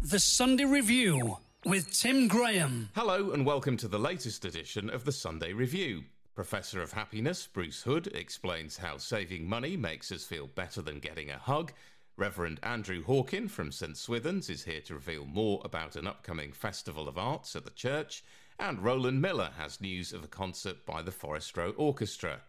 The Sunday Review with Tim Graham. Hello, and welcome to the latest edition of the Sunday Review. Professor of Happiness Bruce Hood explains how saving money makes us feel better than getting a hug. Reverend Andrew Hawkin from St Swithun's is here to reveal more about an upcoming Festival of Arts at the church. And Roland Millar has news of a concert by the Forest Row Orchestra.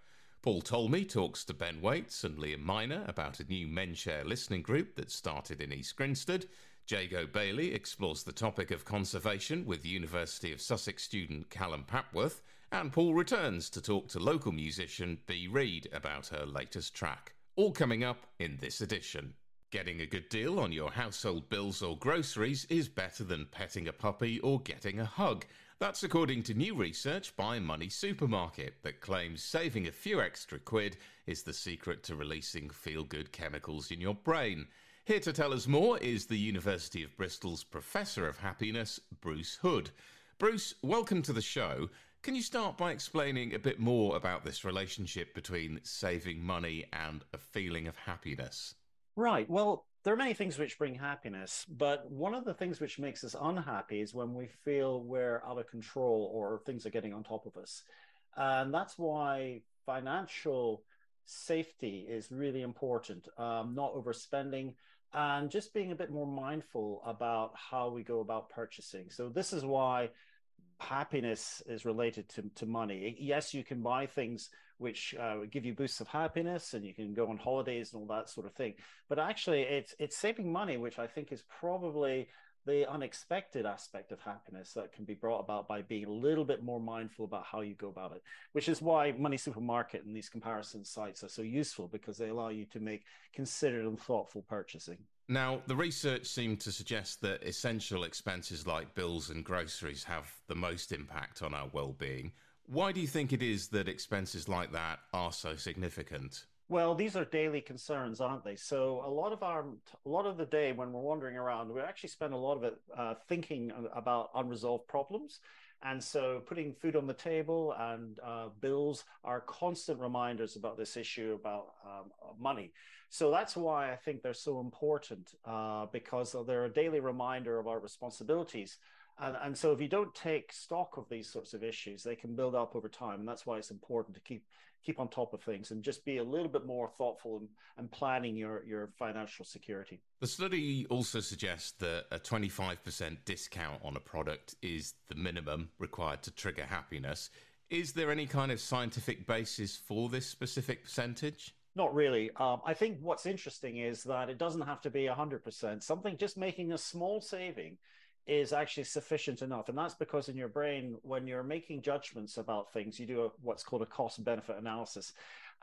Paul Talmey talks to Ben Wates and Liam Minor about a new MenShare listening group that started in East Grinstead. Jago Bayley explores the topic of conservation with University of Sussex student Callum Papworth, and Paul returns to talk to local musician Bea Reid about her latest track. All coming up in this edition. Getting a good deal on your household bills or groceries is better than petting a puppy or getting a hug. That's according to new research by Money Supermarket that claims saving a few extra quid is the secret to releasing feel good chemicals in your brain. Here to tell us more is the University of Bristol's Professor of Happiness, Bruce Hood. Bruce, welcome to the show. Can you start by explaining a bit more about this relationship between saving money and a feeling of happiness? Right. Well, there are many things which bring happiness, but one of the things which makes us unhappy is when we feel we're out of control or things are getting on top of us. And that's why financial safety is really important, um, not overspending, and just being a bit more mindful about how we go about purchasing. So this is why happiness is related to, to money. Yes, you can buy things which uh, give you boosts of happiness and you can go on holidays and all that sort of thing. But actually it's it's saving money, which I think is probably the unexpected aspect of happiness that can be brought about by being a little bit more mindful about how you go about it, which is why Money Supermarket and these comparison sites are so useful because they allow you to make considered and thoughtful purchasing. Now, the research seemed to suggest that essential expenses like bills and groceries have the most impact on our well being. Why do you think it is that expenses like that are so significant? Well, these are daily concerns, aren't they? So a lot of our, a lot of the day when we're wandering around, we actually spend a lot of it uh, thinking about unresolved problems. And so putting food on the table and uh, bills are constant reminders about this issue about um, money. So that's why I think they're so important uh, because they're a daily reminder of our responsibilities and, and so if you don't take stock of these sorts of issues, they can build up over time. And that's why it's important to keep keep on top of things and just be a little bit more thoughtful and, and planning your, your financial security. The study also suggests that a 25% discount on a product is the minimum required to trigger happiness. Is there any kind of scientific basis for this specific percentage? Not really. Um, I think what's interesting is that it doesn't have to be 100%. Something just making a small saving is actually sufficient enough. And that's because in your brain, when you're making judgments about things, you do a, what's called a cost benefit analysis.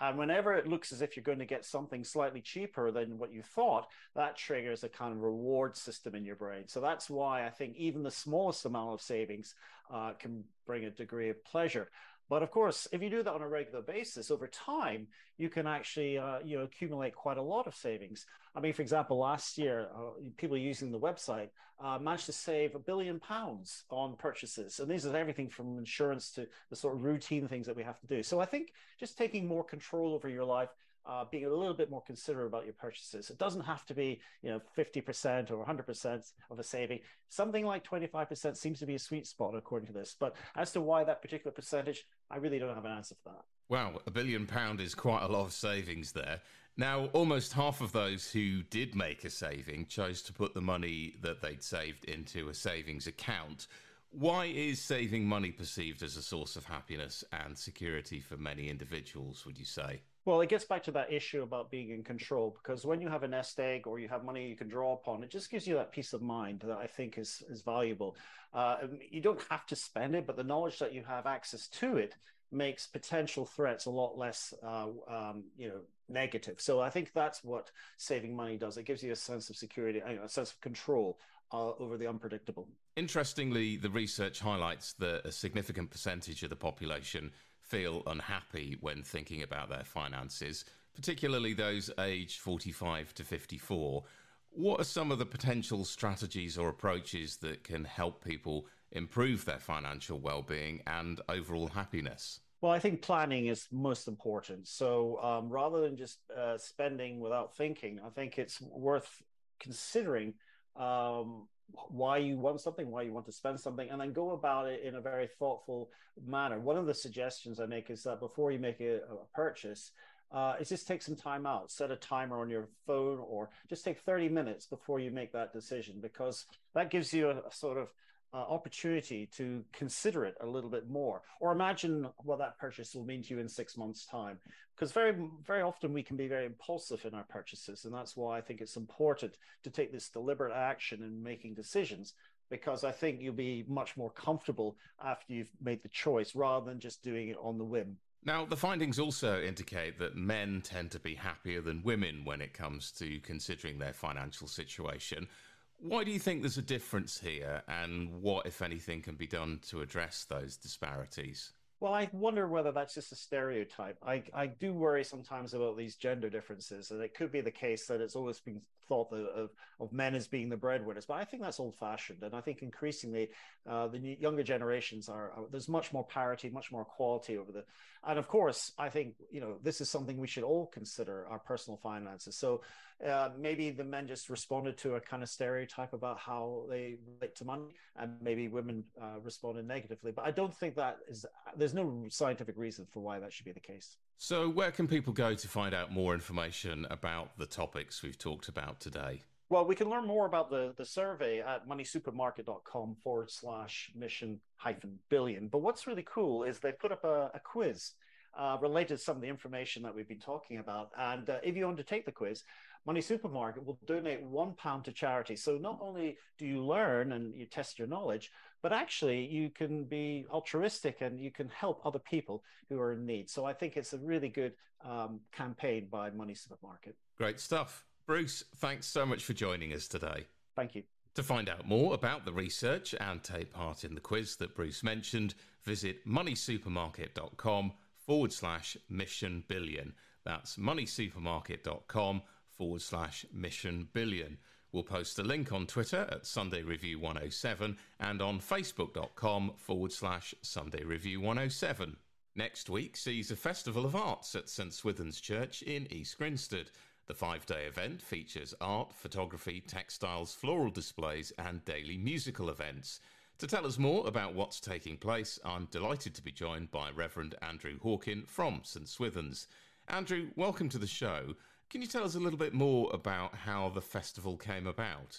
And whenever it looks as if you're going to get something slightly cheaper than what you thought, that triggers a kind of reward system in your brain. So that's why I think even the smallest amount of savings uh, can bring a degree of pleasure. But of course, if you do that on a regular basis over time, you can actually uh, you know accumulate quite a lot of savings. I mean, for example, last year, uh, people using the website uh, managed to save a billion pounds on purchases, and these are everything from insurance to the sort of routine things that we have to do. So I think just taking more control over your life uh, being a little bit more considerate about your purchases. It doesn't have to be, you know, 50% or 100% of a saving. Something like 25% seems to be a sweet spot according to this. But as to why that particular percentage, I really don't have an answer for that. Wow, a billion pound is quite a lot of savings there. Now, almost half of those who did make a saving chose to put the money that they'd saved into a savings account. Why is saving money perceived as a source of happiness and security for many individuals, would you say? Well, it gets back to that issue about being in control because when you have a nest egg or you have money you can draw upon, it just gives you that peace of mind that I think is is valuable. Uh, you don't have to spend it, but the knowledge that you have access to it makes potential threats a lot less, uh, um, you know, negative. So I think that's what saving money does. It gives you a sense of security, a sense of control uh, over the unpredictable. Interestingly, the research highlights that a significant percentage of the population feel unhappy when thinking about their finances, particularly those aged 45 to 54. What are some of the potential strategies or approaches that can help people improve their financial well-being and overall happiness? Well, I think planning is most important. So um, rather than just uh, spending without thinking, I think it's worth considering um, why you want something, why you want to spend something, and then go about it in a very thoughtful manner. One of the suggestions I make is that before you make a, a purchase, uh, is just take some time out, set a timer on your phone, or just take 30 minutes before you make that decision, because that gives you a, a sort of uh, opportunity to consider it a little bit more, or imagine what that purchase will mean to you in six months' time. Because very, very often we can be very impulsive in our purchases, and that's why I think it's important to take this deliberate action in making decisions. Because I think you'll be much more comfortable after you've made the choice, rather than just doing it on the whim. Now, the findings also indicate that men tend to be happier than women when it comes to considering their financial situation. Why do you think there's a difference here, and what, if anything, can be done to address those disparities? Well, I wonder whether that's just a stereotype. I, I do worry sometimes about these gender differences, and it could be the case that it's always been thought of, of men as being the breadwinners. But I think that's old fashioned. And I think increasingly uh, the younger generations are, are, there's much more parity, much more equality over the. And of course, I think, you know, this is something we should all consider our personal finances. So uh, maybe the men just responded to a kind of stereotype about how they relate to money, and maybe women uh, responded negatively. But I don't think that is, there's no scientific reason for why that should be the case. So, where can people go to find out more information about the topics we've talked about today? Well, we can learn more about the, the survey at moneysupermarket.com forward slash mission hyphen billion. But what's really cool is they've put up a, a quiz uh, related to some of the information that we've been talking about. And uh, if you undertake the quiz, Money Supermarket will donate one pound to charity. So not only do you learn and you test your knowledge, but actually you can be altruistic and you can help other people who are in need. So I think it's a really good um, campaign by Money Supermarket. Great stuff. Bruce, thanks so much for joining us today. Thank you. To find out more about the research and take part in the quiz that Bruce mentioned, visit moneysupermarket.com forward slash mission billion. That's moneysupermarket.com forward slash mission billion. We'll post a link on Twitter at Sunday Review 107 and on facebook.com forward slash Sunday Review 107. Next week sees a festival of arts at St Swithun's Church in East Grinstead. The five day event features art, photography, textiles, floral displays, and daily musical events. To tell us more about what's taking place, I'm delighted to be joined by Reverend Andrew Hawkin from St Swithun's. Andrew, welcome to the show. Can you tell us a little bit more about how the festival came about?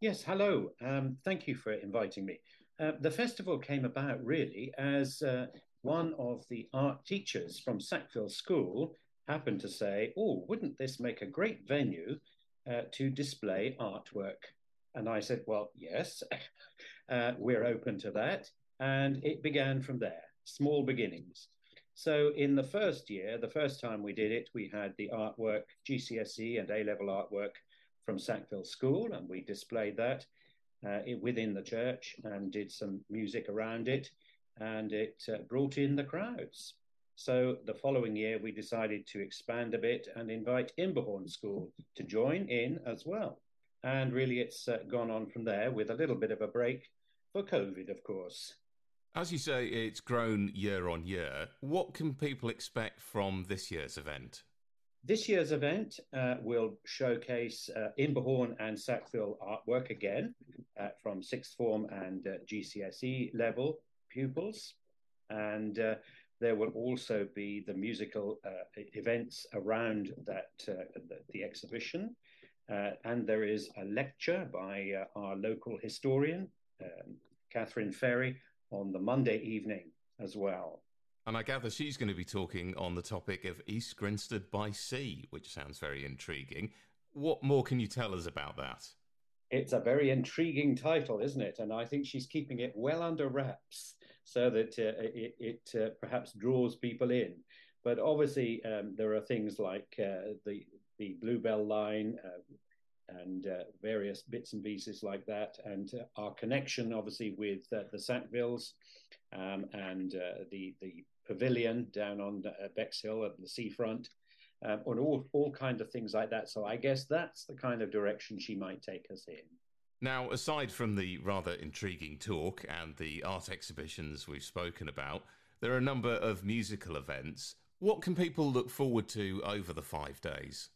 Yes, hello. Um, thank you for inviting me. Uh, the festival came about really as uh, one of the art teachers from Sackville School happened to say, Oh, wouldn't this make a great venue uh, to display artwork? And I said, Well, yes, uh, we're open to that. And it began from there, small beginnings. So in the first year, the first time we did it, we had the artwork, GCSE and A-level artwork from Sackville School, and we displayed that uh, within the church and did some music around it, and it uh, brought in the crowds. So the following year, we decided to expand a bit and invite Imberhorn School to join in as well. And really, it's uh, gone on from there with a little bit of a break for COVID, of course. As you say, it's grown year on year. What can people expect from this year's event? This year's event uh, will showcase uh, Imberhorn and Sackville artwork again uh, from sixth form and uh, GCSE level pupils. And uh, there will also be the musical uh, events around that the, the, exhibition. and there is a lecture by our local historian, um, Catherine Ferry, on the Monday evening as well. And I gather she's going to be talking on the topic of East Grinstead by Sea, which sounds very intriguing. What more can you tell us about that? It's a very intriguing title, isn't it? And I think she's keeping it well under wraps so that uh, it, it uh, perhaps draws people in. But obviously, um, there are things like uh, the the Bluebell line, uh, and uh, various bits and pieces like that. And uh, our connection, obviously, with uh, the Sackvilles um, and uh, the the pavilion down on uh, Bexhill at the seafront, um, and all all kind of things like that. So I guess that's the kind of direction she might take us in. Now, aside from the rather intriguing talk and the art exhibitions we've spoken about, there are a number of musical events. What can people look forward to over the five days?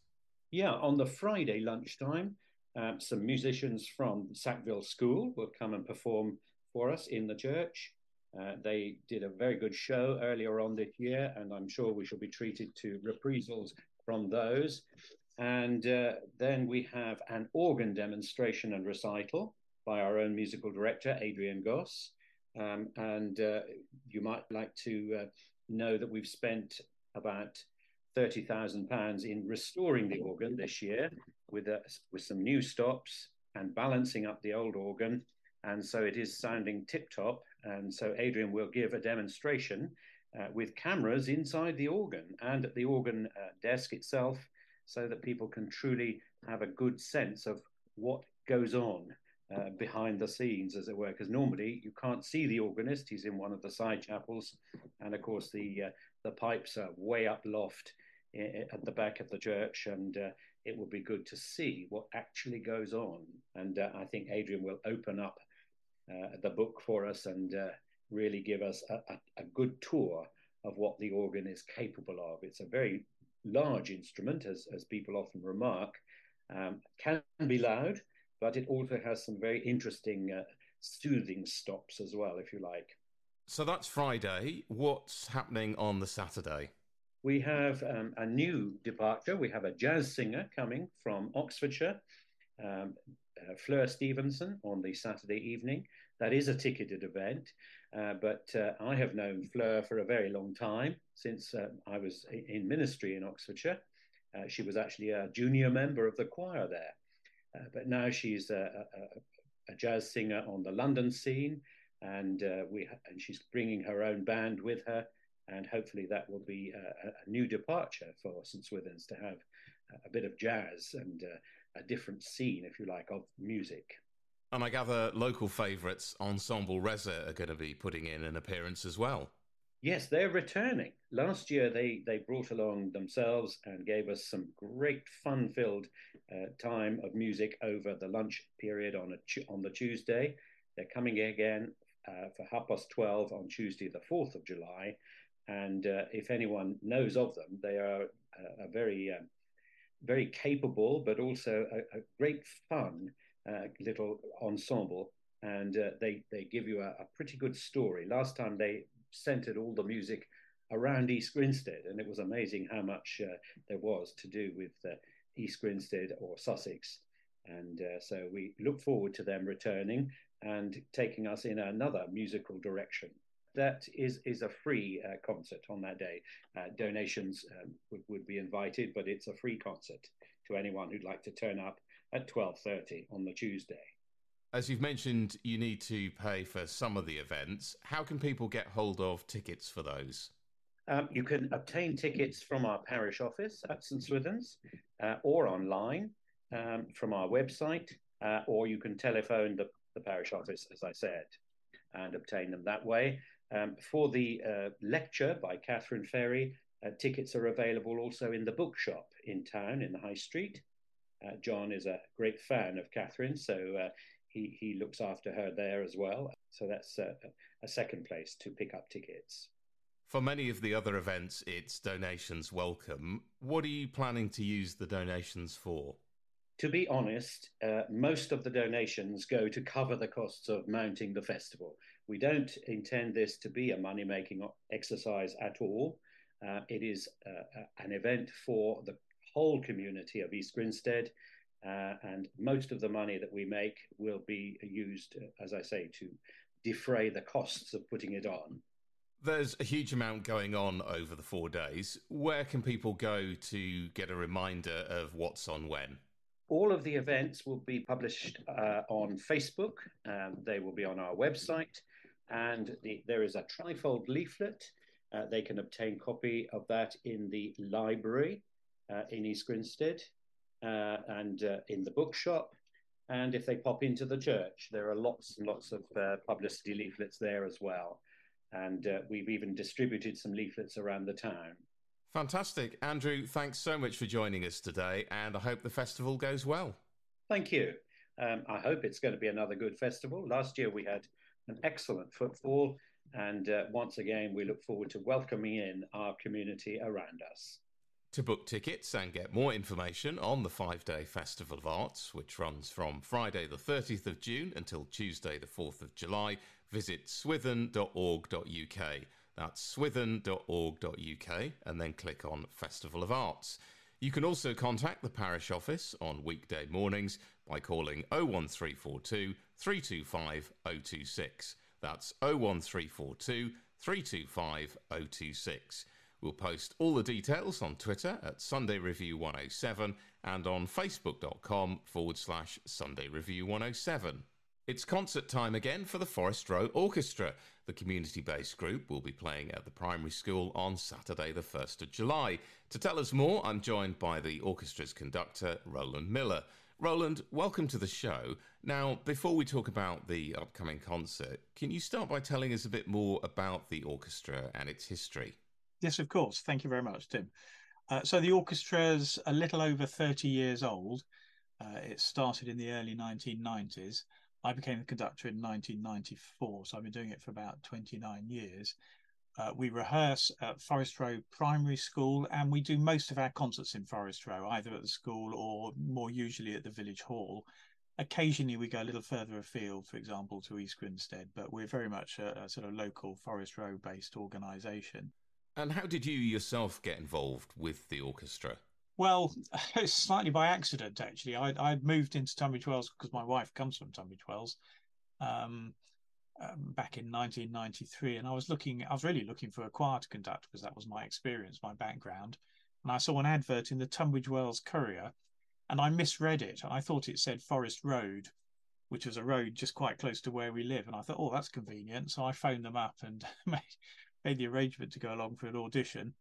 Yeah, on the Friday lunchtime, Um, some musicians from Sackville School will come and perform for us in the church. Uh, they did a very good show earlier on this year, and I'm sure we shall be treated to reprisals from those. And uh, then we have an organ demonstration and recital by our own musical director, Adrian Goss. Um, and uh, you might like to uh, know that we've spent about £30,000 in restoring the organ this year with, a, with some new stops and balancing up the old organ. And so it is sounding tip top. And so Adrian will give a demonstration uh, with cameras inside the organ and at the organ uh, desk itself so that people can truly have a good sense of what goes on uh, behind the scenes, as it were, because normally you can't see the organist. He's in one of the side chapels, and of course the uh, the pipes are way up loft at the back of the church, and uh, it will be good to see what actually goes on. And uh, I think Adrian will open up uh, the book for us and uh, really give us a, a, a good tour of what the organ is capable of. It's a very large instrument, as, as people often remark, um, can be loud, but it also has some very interesting uh, soothing stops as well, if you like. So that's Friday. What's happening on the Saturday? We have um, a new departure. We have a jazz singer coming from Oxfordshire, um, uh, Fleur Stevenson, on the Saturday evening. That is a ticketed event, uh, but uh, I have known Fleur for a very long time, since uh, I was in ministry in Oxfordshire. Uh, she was actually a junior member of the choir there, uh, but now she's a, a, a, jazz singer on the London scene, and we and she's bringing her own band with her, and hopefully that will be a, a new departure for St Swithun's to have a bit of jazz and a different scene, if you like, of music. And I gather local favourites Ensemble Reza are going to be putting in an appearance as well. Yes, they're returning. Last year, they they brought along themselves and gave us some great fun-filled uh, time of music over the lunch period on a on the Tuesday. They're coming again uh, for half past twelve on Tuesday, the fourth of July. And uh, if anyone knows of them, they are a, a very um, very capable, but also a, a great fun uh, little ensemble, and uh, they they give you a, a, pretty good story. Last time they centered all the music around East Grinstead, and it was amazing how much uh, there was to do with uh, East Grinstead or Sussex. And uh, so we look forward to them returning and taking us in another musical direction that is is a free uh, concert on that day. Uh, donations um, would, would be invited, but it's a free concert to anyone who'd like to turn up at 12.30 on the Tuesday. As you've mentioned, you need to pay for some of the events. How can people get hold of tickets for those? Um, you can obtain tickets from our parish office at St Swithun's uh, or online um, from our website, uh, or you can telephone the, the, parish office, as I said, and obtain them that way. Um, for the uh, lecture by Catherine Ferry, uh, tickets are available also in the bookshop in town in the High Street. Uh, John is a great fan of Catherine, so uh, he, he looks after her there as well. So that's a, a second place to pick up tickets. For many of the other events, it's donations welcome. What are you planning to use the donations for? To be honest, uh, most of the donations go to cover the costs of mounting the festival. We don't intend this to be a money making exercise at all. Uh, it is uh, an event for the whole community of East Grinstead. Uh, and most of the money that we make will be used, uh, as I say, to defray the costs of putting it on. There's a huge amount going on over the four days. Where can people go to get a reminder of what's on when? All of the events will be published uh, on Facebook. Um, they will be on our website. And the, there is a trifold leaflet. Uh, they can obtain copy of that in the library uh, in East Grinstead uh, and uh, in the bookshop. And if they pop into the church, there are lots and lots of publicity leaflets there as well. And we've even distributed some leaflets around the town. Fantastic. Andrew, thanks so much for joining us today, and I hope the festival goes well. Thank you. Um, I hope it's going to be another good festival. Last year we had an excellent footfall, and uh, once again, we look forward to welcoming in our community around us. To book tickets and get more information on the five day Festival of Arts, which runs from Friday the 30th of June until Tuesday the 4th of July, visit swithin.org.uk. That's swithin.org.uk and then click on Festival of Arts. You can also contact the parish office on weekday mornings by calling 01342 325 026. That's 01342 325 026. We'll post all the details on Twitter at Sunday Review 107 and on facebook.com forward slash Sunday Review 107. It's concert time again for the Forest Row Orchestra. The community based group will be playing at the primary school on Saturday, the 1st of July. To tell us more, I'm joined by the orchestra's conductor, Roland Millar. Roland, welcome to the show. Now, before we talk about the upcoming concert, can you start by telling us a bit more about the orchestra and its history? Yes, of course. Thank you very much, Tim. Uh, so the orchestra's a little over 30 years old. Uh, it started in the early 1990s. I became the conductor in 1994, so I've been doing it for about 29 years. Uh, we rehearse at Forest Row Primary School, and we do most of our concerts in Forest Row, either at the school or more usually at the village hall. Occasionally, we go a little further afield, for example, to East Grinstead, but we're very much a, a sort of local Forest Row based organisation. And how did you yourself get involved with the orchestra? Well, slightly by accident, actually. I I moved into Tunbridge Wells because my wife comes from Tunbridge Wells, um, um, back in 1993, and I was looking. I was really looking for a choir to conduct because that was my experience, my background. And I saw an advert in the Tunbridge Wells Courier, and I misread it. I thought it said Forest Road, which was a road just quite close to where we live. And I thought, oh, that's convenient. So I phoned them up and made made the arrangement to go along for an audition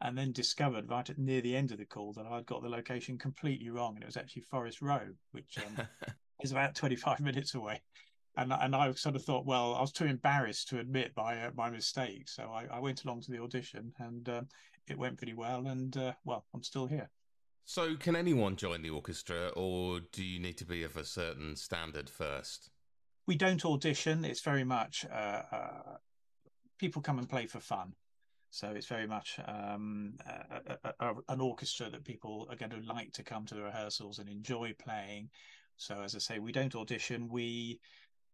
and then discovered right at near the end of the call that I'd got the location completely wrong and it was actually Forest Row, which um, is about 25 minutes away. And, and I sort of thought, well, I was too embarrassed to admit my uh, my mistake, so I, I, went along to the audition, and uh, it went pretty well. And uh, well, I'm still here. So, can anyone join the orchestra, or do you need to be of a certain standard first? We don't audition. It's very much uh, uh, people come and play for fun. So it's very much um, a, a, a, an orchestra that people are going to like to come to the rehearsals and enjoy playing. So as I say, we don't audition. We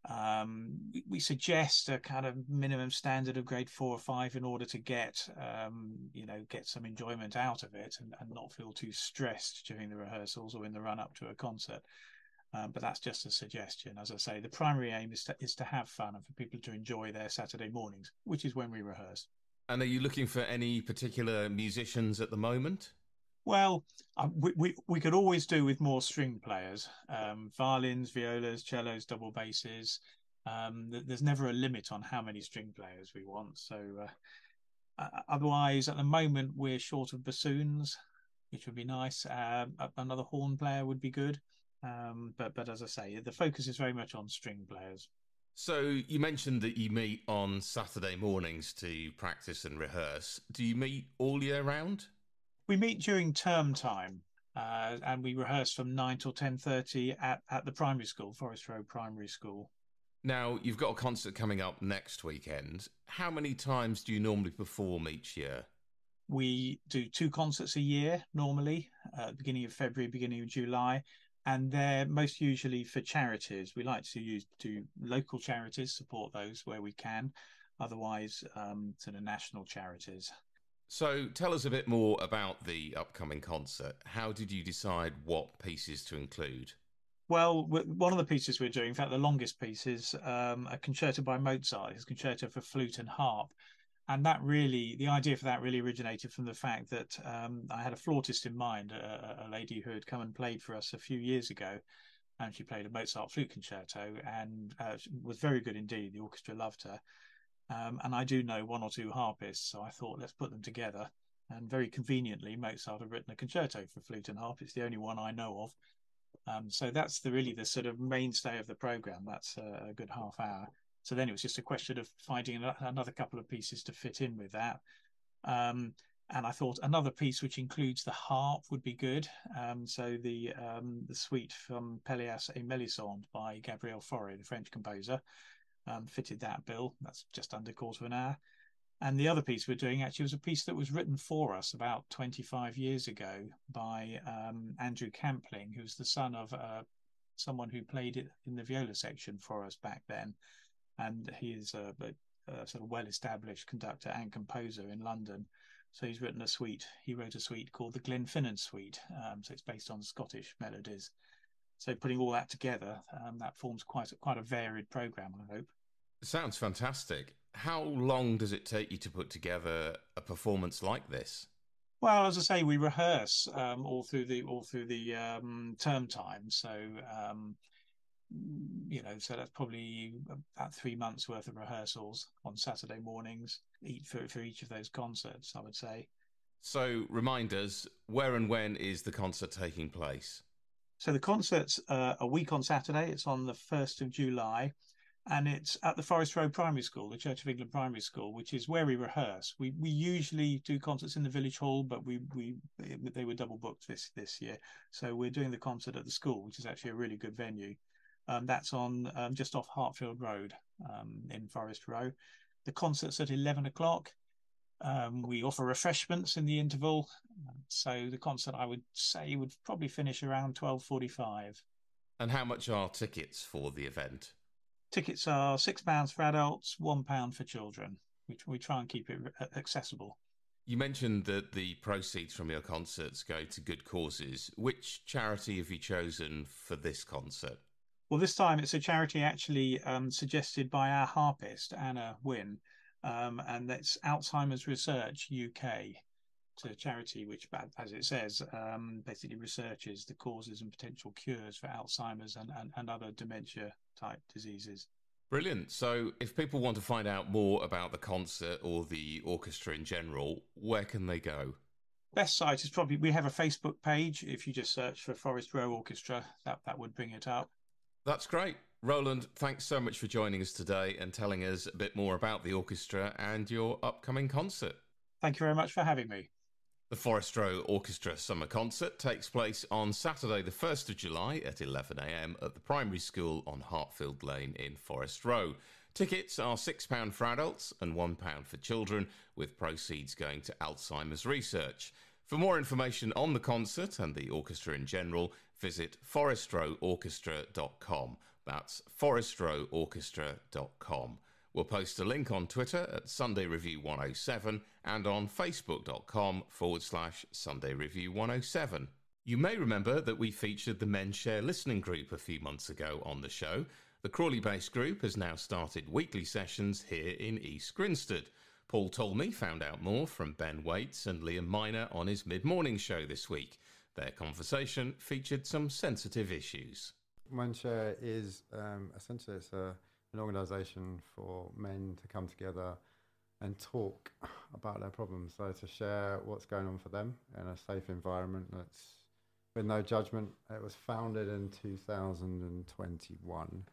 um, we suggest a kind of minimum standard of grade four or five in order to get um, you know get some enjoyment out of it and, and not feel too stressed during the rehearsals or in the run up to a concert. Um, but that's just a suggestion. As I say, the primary aim is to, is to have fun and for people to enjoy their Saturday mornings, which is when we rehearse. And are you looking for any particular musicians at the moment? Well, um, we, we, we could always do with more string players, um, violins, violas, cellos, double basses. Um, there's never a limit on how many string players we want. So, uh, uh, otherwise, at the moment, we're short of bassoons, which would be nice. Uh, another horn player would be good. Um, but but as I say, the focus is very much on string players. So you mentioned that you meet on Saturday mornings to practice and rehearse. Do you meet all year round? We meet during term time, uh, and we rehearse from nine till ten thirty at at the primary school, Forest Row Primary School. Now you've got a concert coming up next weekend. How many times do you normally perform each year? We do two concerts a year normally, uh, beginning of February, beginning of July, and they're most usually for charities. We like to use to local charities, support those where we can. Otherwise, um, to the national charities. So, tell us a bit more about the upcoming concert. How did you decide what pieces to include? Well, one of the pieces we're doing, in fact, the longest piece is um, a concerto by Mozart, his concerto for flute and harp and that really the idea for that really originated from the fact that um, I had a flautist in mind, a, a, lady who had come and played for us a few years ago, and she played a Mozart flute concerto and uh, was very good indeed. The orchestra loved her, um, and I do know one or two harpists, so I thought let's put them together. And very conveniently, Mozart had written a concerto for flute and harp. It's the only one I know of. Um, so that's the really the sort of mainstay of the program. That's a, a good half hour. So then it was just a question of finding another couple of pieces to fit in with that. Um, and I thought another piece which includes the harp would be good. Um, so the um, the suite from Pelléas et Mélisande by Gabriel Fauré, the French composer, um, fitted that bill. That's just under a quarter of an hour. And the other piece we're doing actually was a piece that was written for us about 25 years ago by um, Andrew Campling, who's the son of uh, someone who played it in the viola section for us back then. And he is a, a, a sort of well established conductor and composer in London. So he's written a suite. He wrote a suite called the Glenfinnan Suite. Um, so it's based on Scottish melodies. So putting all that together, um, that forms quite a, quite a varied program. I hope. Sounds fantastic. How long does it take you to put together a performance like this? Well, as I say, we rehearse um, all through the all through the um, term time. So um, you know, so that's probably about three months worth of rehearsals on Saturday mornings, each for for each of those concerts. I would say. So, remind us where and when is the concert taking place? So the concert's uh, a week on Saturday. It's on the first of July, and it's at the Forest Row Primary School, the Church of England Primary School, which is where we rehearse. We we usually do concerts in the village hall, but we we they were double booked this this year, so we're doing the concert at the school, which is actually a really good venue. Um, that's on um, just off Hartfield Road um, in Forest Row. The concert's at eleven o'clock. Um, we offer refreshments in the interval, so the concert I would say would probably finish around twelve forty-five. And how much are tickets for the event? Tickets are six pounds for adults, one pound for children. We, we try and keep it accessible. You mentioned that the proceeds from your concerts go to good causes. Which charity have you chosen for this concert? Well, this time it's a charity actually um, suggested by our harpist, Anna Wynne, um, and that's Alzheimer's Research UK. A charity which, as it says, um, basically researches the causes and potential cures for Alzheimer's and, and, and other dementia type diseases. Brilliant. So, if people want to find out more about the concert or the orchestra in general, where can they go? Best site is probably we have a Facebook page. If you just search for Forest Row Orchestra, that that would bring it up. That's great. Roland, thanks so much for joining us today and telling us a bit more about the orchestra and your upcoming concert. Thank you very much for having me. The Forest Row Orchestra Summer Concert takes place on Saturday, the 1st of July at 11am at the primary school on Hartfield Lane in Forest Row. Tickets are £6 for adults and £1 for children, with proceeds going to Alzheimer's research. For more information on the concert and the orchestra in general, visit forestroworchestra.com. That's forestroworchestra.com. We'll post a link on Twitter at Sunday Review 107 and on facebook.com forward slash Sunday Review 107. You may remember that we featured the Men Share listening group a few months ago on the show. The Crawley based group has now started weekly sessions here in East Grinstead. Paul Talmey found out more from Ben Wates and Liam Minor on his mid morning show this week. Their conversation featured some sensitive issues. Menshare is um, essentially it's a an organisation for men to come together and talk about their problems. So to share what's going on for them in a safe environment that's with no judgment. It was founded in 2021,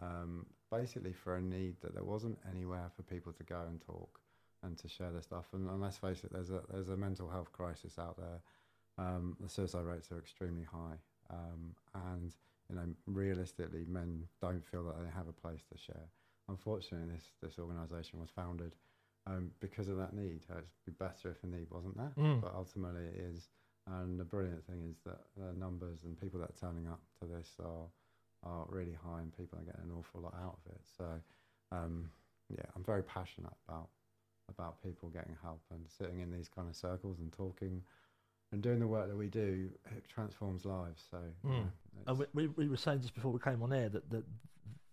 um, basically for a need that there wasn't anywhere for people to go and talk and to share their stuff. And, and let's face it, there's a there's a mental health crisis out there. Um, the suicide rates are extremely high, um, and you know, realistically, men don't feel that they have a place to share. Unfortunately, this this organisation was founded um, because of that need. It'd be better if the need wasn't there, mm. but ultimately it is. And the brilliant thing is that the numbers and people that are turning up to this are are really high, and people are getting an awful lot out of it. So, um, yeah, I'm very passionate about about people getting help and sitting in these kind of circles and talking and doing the work that we do, it transforms lives. So, mm. and we, we were saying just before we came on air that the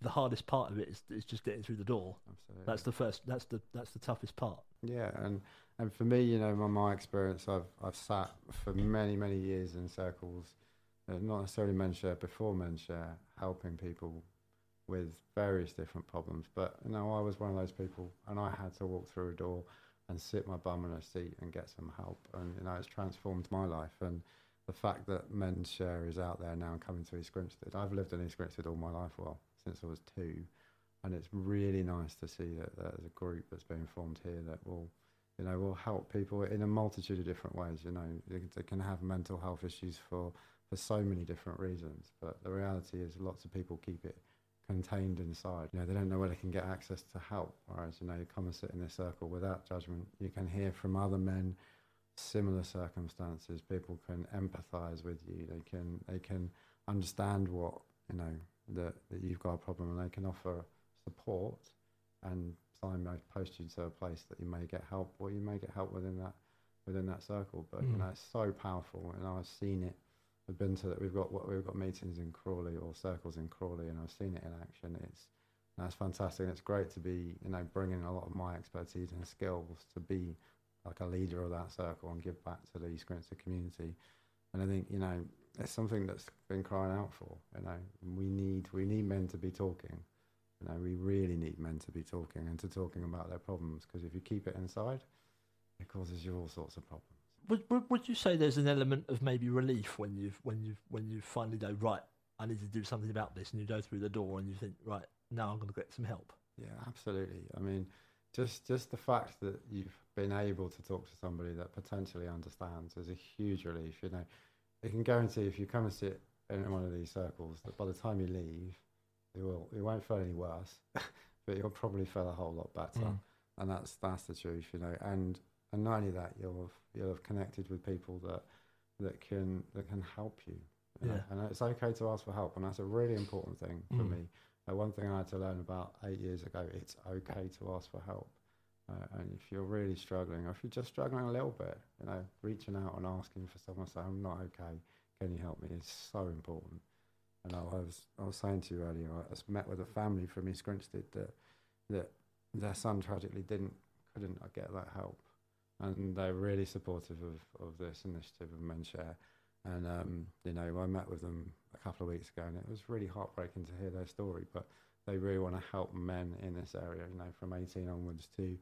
the hardest part of it is, is just getting through the door. Absolutely. That's the first. That's the that's the toughest part. Yeah, and and for me, you know, my my experience, I've I've sat for many many years in circles, uh, not necessarily menshare before menshare, helping people with various different problems. But you know, I was one of those people, and I had to walk through a door and sit my bum in a seat and get some help. And you know, it's transformed my life. And the fact that Men's Share is out there now and coming to East Grinstead, I've lived in East Grinstead all my life, well, since I was two. And it's really nice to see that there's a group that's being formed here that will, you know, will help people in a multitude of different ways. You know, they, they can have mental health issues for, for so many different reasons. But the reality is lots of people keep it contained inside. You know, they don't know where they can get access to help. Whereas, you know, you come and sit in this circle without judgment. You can hear from other men similar circumstances. People can empathise with you. They can they can understand what you know that, that you've got a problem, and they can offer support and signpost you to a place that you may get help, or you may get help within that within that circle. But mm. you know, it's so powerful, and I've seen it. We've been to that. We've got what we've got meetings in Crawley or circles in Crawley, and I've seen it in action. It's that's fantastic. And it's great to be, you know, bringing a lot of my expertise and skills to be like a leader of that circle and give back to the East community. And I think, you know, it's something that's been crying out for. You know, we need we need men to be talking. You know, we really need men to be talking and to talking about their problems because if you keep it inside, it causes you all sorts of problems. Would, would, would you say there's an element of maybe relief when you've when you when you finally go right? I need to do something about this, and you go through the door and you think, right now I'm going to get some help. Yeah, absolutely. I mean, just just the fact that you've been able to talk to somebody that potentially understands is a huge relief. You know, it can guarantee if you come and sit in one of these circles that by the time you leave, it will it won't feel any worse, but you'll probably feel a whole lot better. Mm. And that's that's the truth, you know. And and not only that, you'll have you'll have connected with people that that can that can help you. you yeah. Know? And it's okay to ask for help, and that's a really important thing for mm. me. Uh, one thing I had to learn about eight years ago: it's okay to ask for help. Uh, and if you're really struggling, or if you're just struggling a little bit, you know, reaching out and asking for someone to say, "I'm not okay. Can you help me?" is so important. And I was I was saying to you earlier, I was met with a family from East Grinstead that that their son tragically didn't couldn't get that help, and they're really supportive of, of this initiative of Men Share. And um, you know, I met with them a couple of weeks ago, and it was really heartbreaking to hear their story. But they really want to help men in this area, you know, from 18 onwards to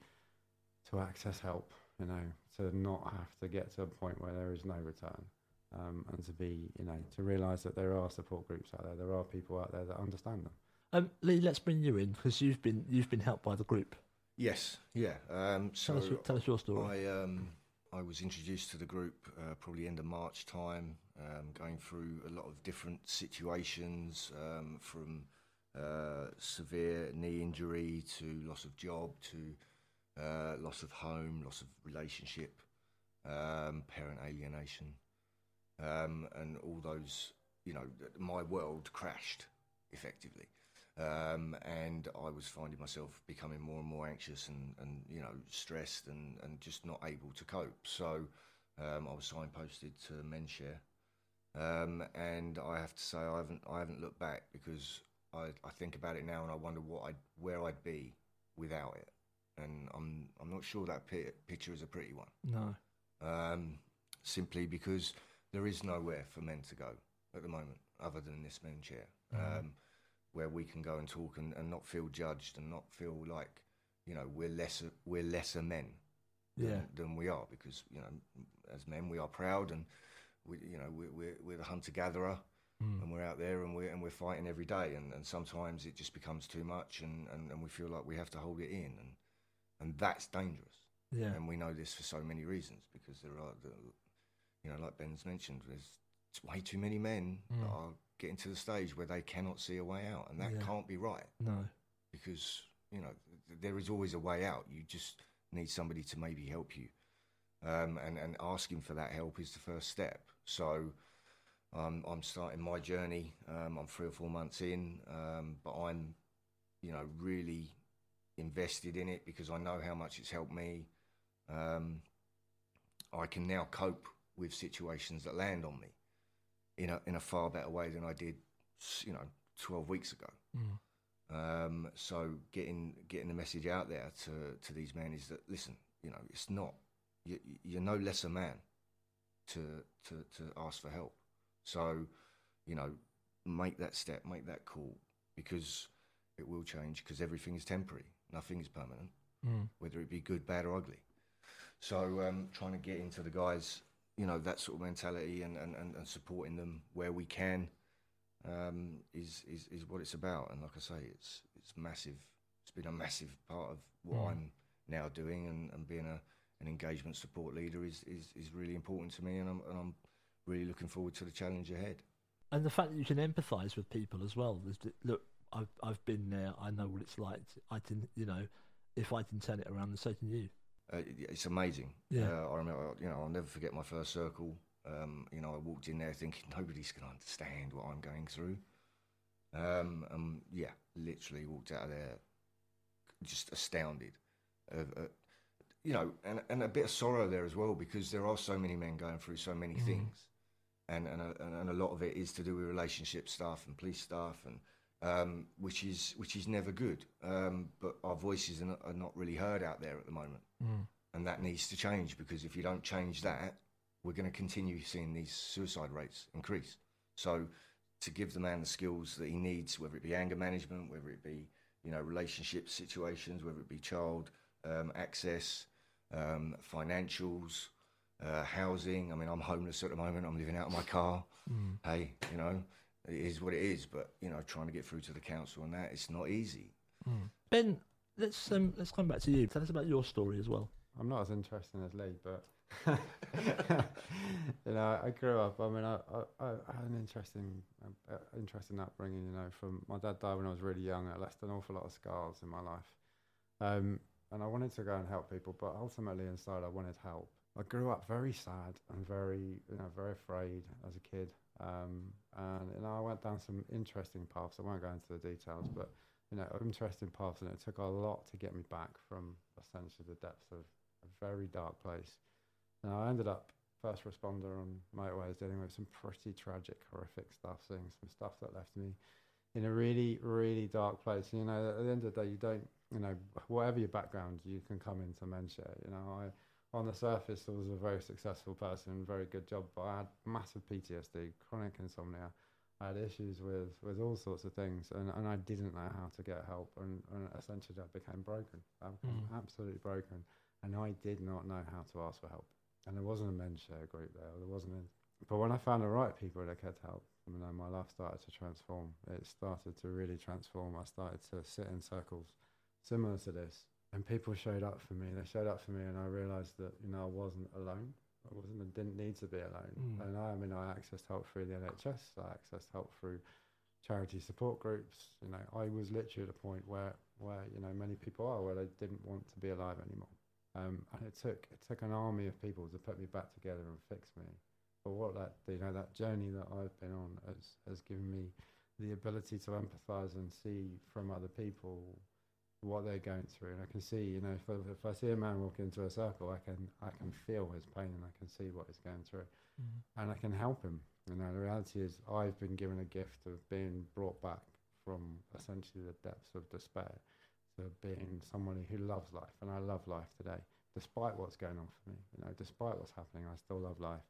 to access help, you know, to not have to get to a point where there is no return. Um, and to be, you know, to realise that there are support groups out there, there are people out there that understand them. Um, Lee, let's bring you in because you've been you've been helped by the group. Yes, yeah. Um, so tell us, your, tell us your story. I um, I was introduced to the group uh, probably end of March time, um, going through a lot of different situations um, from uh, severe knee injury to loss of job to uh, loss of home, loss of relationship, um, parent alienation, um, and all those. You know, my world crashed effectively. Um, and I was finding myself becoming more and more anxious and, and you know stressed and, and just not able to cope. So um, I was signposted to Men Share, um, and I have to say I haven't I haven't looked back because I, I think about it now and I wonder what I where I'd be without it and I'm I'm not sure that picture is a pretty one. No. Um, simply because there is nowhere for men to go at the moment other than this Men Share, mm. Where we can go and talk and, and not feel judged and not feel like you know we're lesser we're lesser men than, yeah. than we are because you know as men we are proud and we you know we're we're, we're the hunter gatherer. Mm. and we're out there and we're and we're fighting every day and, and sometimes it just becomes too much and, and, and we feel like we have to hold it in and and that's dangerous. Yeah. And we know this for so many reasons because there are, the, you know, like Ben's mentioned, there's way too many men mm. that are getting to the stage where they cannot see a way out, and that yeah. can't be right. No, because you know th- there is always a way out. You just need somebody to maybe help you, um, and and asking for that help is the first step. So. Um, I'm starting my journey. Um, I'm three or four months in, um, but I'm, you know, really invested in it because I know how much it's helped me. Um, I can now cope with situations that land on me in a in a far better way than I did, you know, twelve weeks ago. Mm. Um, so getting getting the message out there to to these men is that listen, you know, it's not you, you're no less a man to to to ask for help. So, you know, make that step, make that call because it will change because everything is temporary. Nothing is permanent, mm. whether it be good, bad, or ugly. So um, trying to get into the guys, you know, that sort of mentality and, and, and, and supporting them where we can um, is, is is what it's about. And like I say, it's it's massive. It's been a massive part of what mm. I'm now doing, and, and being a an engagement support leader is, is, is really important to me, and I'm, and I'm really looking forward to the challenge ahead. And the fact that you can empathise with people as well. Look, I've I've been there. I know what it's like. I can, you know, if I can turn it around, so can you. Uh, it's amazing. Yeah. Uh, I remember, you know, I'll never forget my first circle. Um, you know, I walked in there thinking nobody's going to understand what I'm going through. Um, and yeah, literally walked out of there just astounded. Uh, you know, and, and a bit of sorrow there as well because there are so many men going through so many Mm. things. And, and, a, and a lot of it is to do with relationship stuff and police stuff, and um, which is which is never good. Um, but our voices are not, are not really heard out there at the moment and that needs to change because if you don't change that, we're going to continue seeing these suicide rates increase. So, to give the man the skills that he needs, whether it be anger management, whether it be you know relationship situations, whether it be child um, access, um, financials, uh, housing. I mean, I'm homeless at the moment. I'm living out of my car. Hey, you know, it is what it is. But you know, trying to get through to the council and that it's not easy. Ben, let's um, let's come back to you. Tell us about your story as well. I'm not as interesting as Lee, but you know, I grew up. I mean, I, I, I had an interesting, uh, interesting upbringing. You know, from my dad died when I was really young. I left an awful lot of scars in my life, um, and I wanted to go and help people. But ultimately, inside, I wanted help. I grew up very sad and very, you know, very afraid as a kid. Um, and you know, I went down some interesting paths. I won't go into the details, but you know, interesting paths, and it took a lot to get me back from essentially the depths of a very dark place. And I ended up first responder on motorways, dealing with some pretty tragic, horrific stuff, seeing some stuff that left me in a really, really dark place. You know, at the end of the day, you don't, you know, whatever your background, you can come into dementia. You know, I, on the surface, I was a very successful person, very good job, but I had massive PTSD, chronic insomnia. I had issues with, with all sorts of things, and, and I didn't know how to get help, and, and essentially I became broken. I became hmm. absolutely broken, and I did not know how to ask for help. And there wasn't a men's share group there, there wasn't. A, but when I found the right people that could help, you know, my life started to transform. It started to really transform. I started to sit in circles similar to this, and people showed up for me. They showed up for me, and I realised that you know I wasn't alone. I wasn't. I didn't need to be alone. Mm. And I, I mean, I accessed help through the NHS. I accessed help through charity support groups. You know, I was literally at a point where where you know many people are where they didn't want to be alive anymore. Um, and it took it took an army of people to put me back together and fix me. But what that you know that journey that I've been on has has given me the ability to empathise and see from other people what they're going through, and I can see you know if I, if I see a man walk into a circle, I can I can feel his pain and I can see what he's going through, mm-hmm. and I can help him. You know, the reality is I've been given a gift of being brought back from essentially the depths of despair to being somebody who loves life, and I love life today, despite what's going on for me. You know, despite what's happening, I still love life.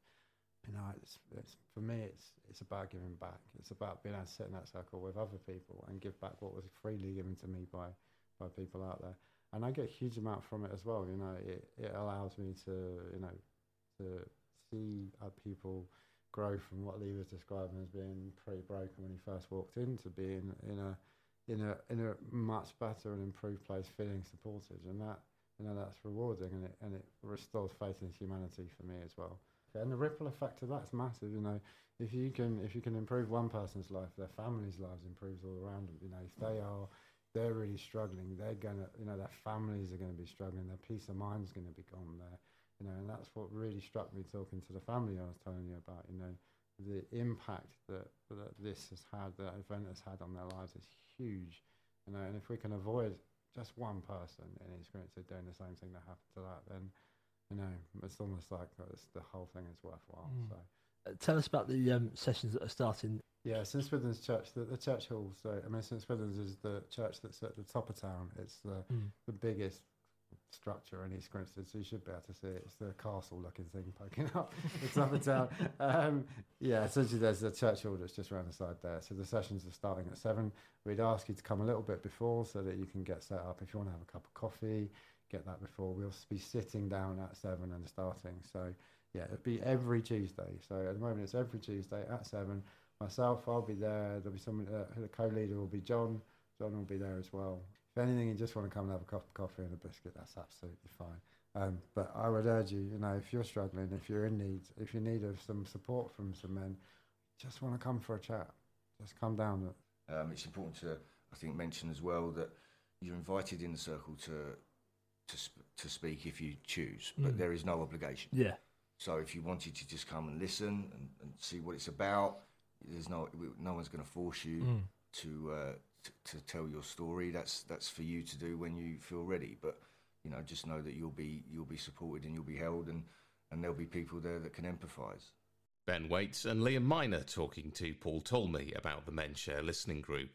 You know, it's, it's for me, it's it's about giving back. It's about being able to sit in that circle with other people and give back what was freely given to me by by people out there. And I get a huge amount from it as well. You know, it it allows me to you know to see people grow from what Lee was describing as being pretty broken when he first walked in to being in a in a in a much better and improved place, feeling supported, and that you know that's rewarding, and it and it restores faith in humanity for me as well. And the ripple effect of that's massive. You know, if you can if you can improve one person's life, their family's lives improves all around them. You know, if they are they're really struggling, they're gonna you know their families are gonna be struggling, their peace of mind's gonna be gone there. You know, and that's what really struck me talking to the family I was telling you about. You know, the impact that, that this has had, that event has had on their lives is huge. You know, and if we can avoid just one person in experience of doing the same thing that happened to that, then you know, it's almost like it's, the whole thing is worthwhile. Mm. So. Tell us about the um, sessions that are starting. Yeah, St Swithun's Church, the, the church hall. So, I mean, St Swithun's is the church that's at the top of town. It's the Mm. the biggest structure in East Grinstead, so you should be able to see it. It's the castle-looking thing poking up the top of town. Um, yeah, essentially, there's a church hall that's just around the side there. So the sessions are starting at seven. We'd ask you to come a little bit before so that you can get set up. If you want to have a cup of coffee, get that before. We'll be sitting down at seven and starting. So yeah, it'll be every Tuesday. So at the moment, it's every Tuesday at seven. Myself, I'll be there. There'll be someone. Uh, the co-leader will be John. John will be there as well. If anything, you just want to come and have a cup of coffee and a biscuit, that's absolutely fine. Um, but I would urge you, you know, if you're struggling, if you're in need, if you need of some support from some men, just want to come for a chat. Just come down. Um, it's important to I think mention as well that you're invited in the circle to to sp- to speak if you choose, but Mm. there is no obligation. Yeah. So if you wanted to just come and listen and, and see what it's about, there's no no one's going to force you Mm. to, uh, to to tell your story. That's that's for you to do when you feel ready. But you know, just know that you'll be you'll be supported and you'll be held, and and there'll be people there that can empathise. Ben Wates and Liam Minor talking to Paul Talmey about the Men Share listening group.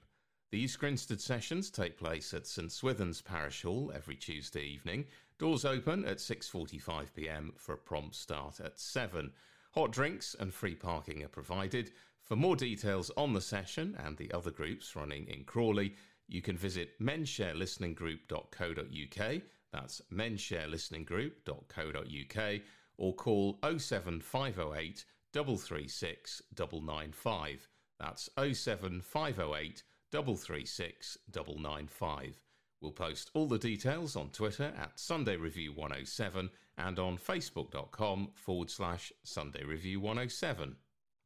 The East Grinstead sessions take place at St Swithun's Parish Hall every Tuesday evening. Doors open at 6:45pm for a prompt start at 7. Hot drinks and free parking are provided. For more details on the session and the other groups running in Crawley, you can visit mensharelisteninggroup.co.uk. That's mensharelisteninggroup.co.uk or call 07508 336 995. That's 07508 336 995. We'll post all the details on Twitter at Sunday Review 107 and on facebook.com forward slash Sunday Review 107.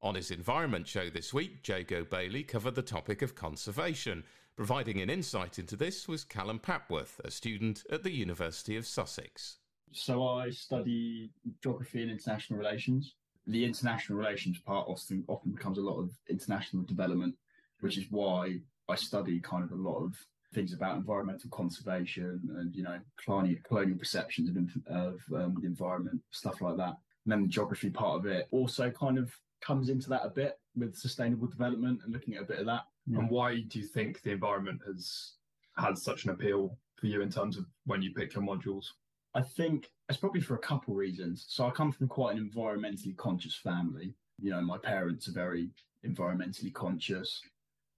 On his environment show this week, Jago Bayley covered the topic of conservation. Providing an insight into this was Callum Papworth, a student at the University of Sussex. So I study geography and international relations. The international relations part often often becomes a lot of international development, which is why I study kind of a lot of things about environmental conservation and you know colonial, colonial perceptions of, of um, the environment, stuff like that. And then the geography part of it also kind of comes into that a bit with sustainable development and looking at a bit of that. And why do you think the environment has had such an appeal for you in terms of when you pick your modules? I think it's probably for a couple of reasons. So I come from quite an environmentally conscious family. You know, my parents are very environmentally conscious.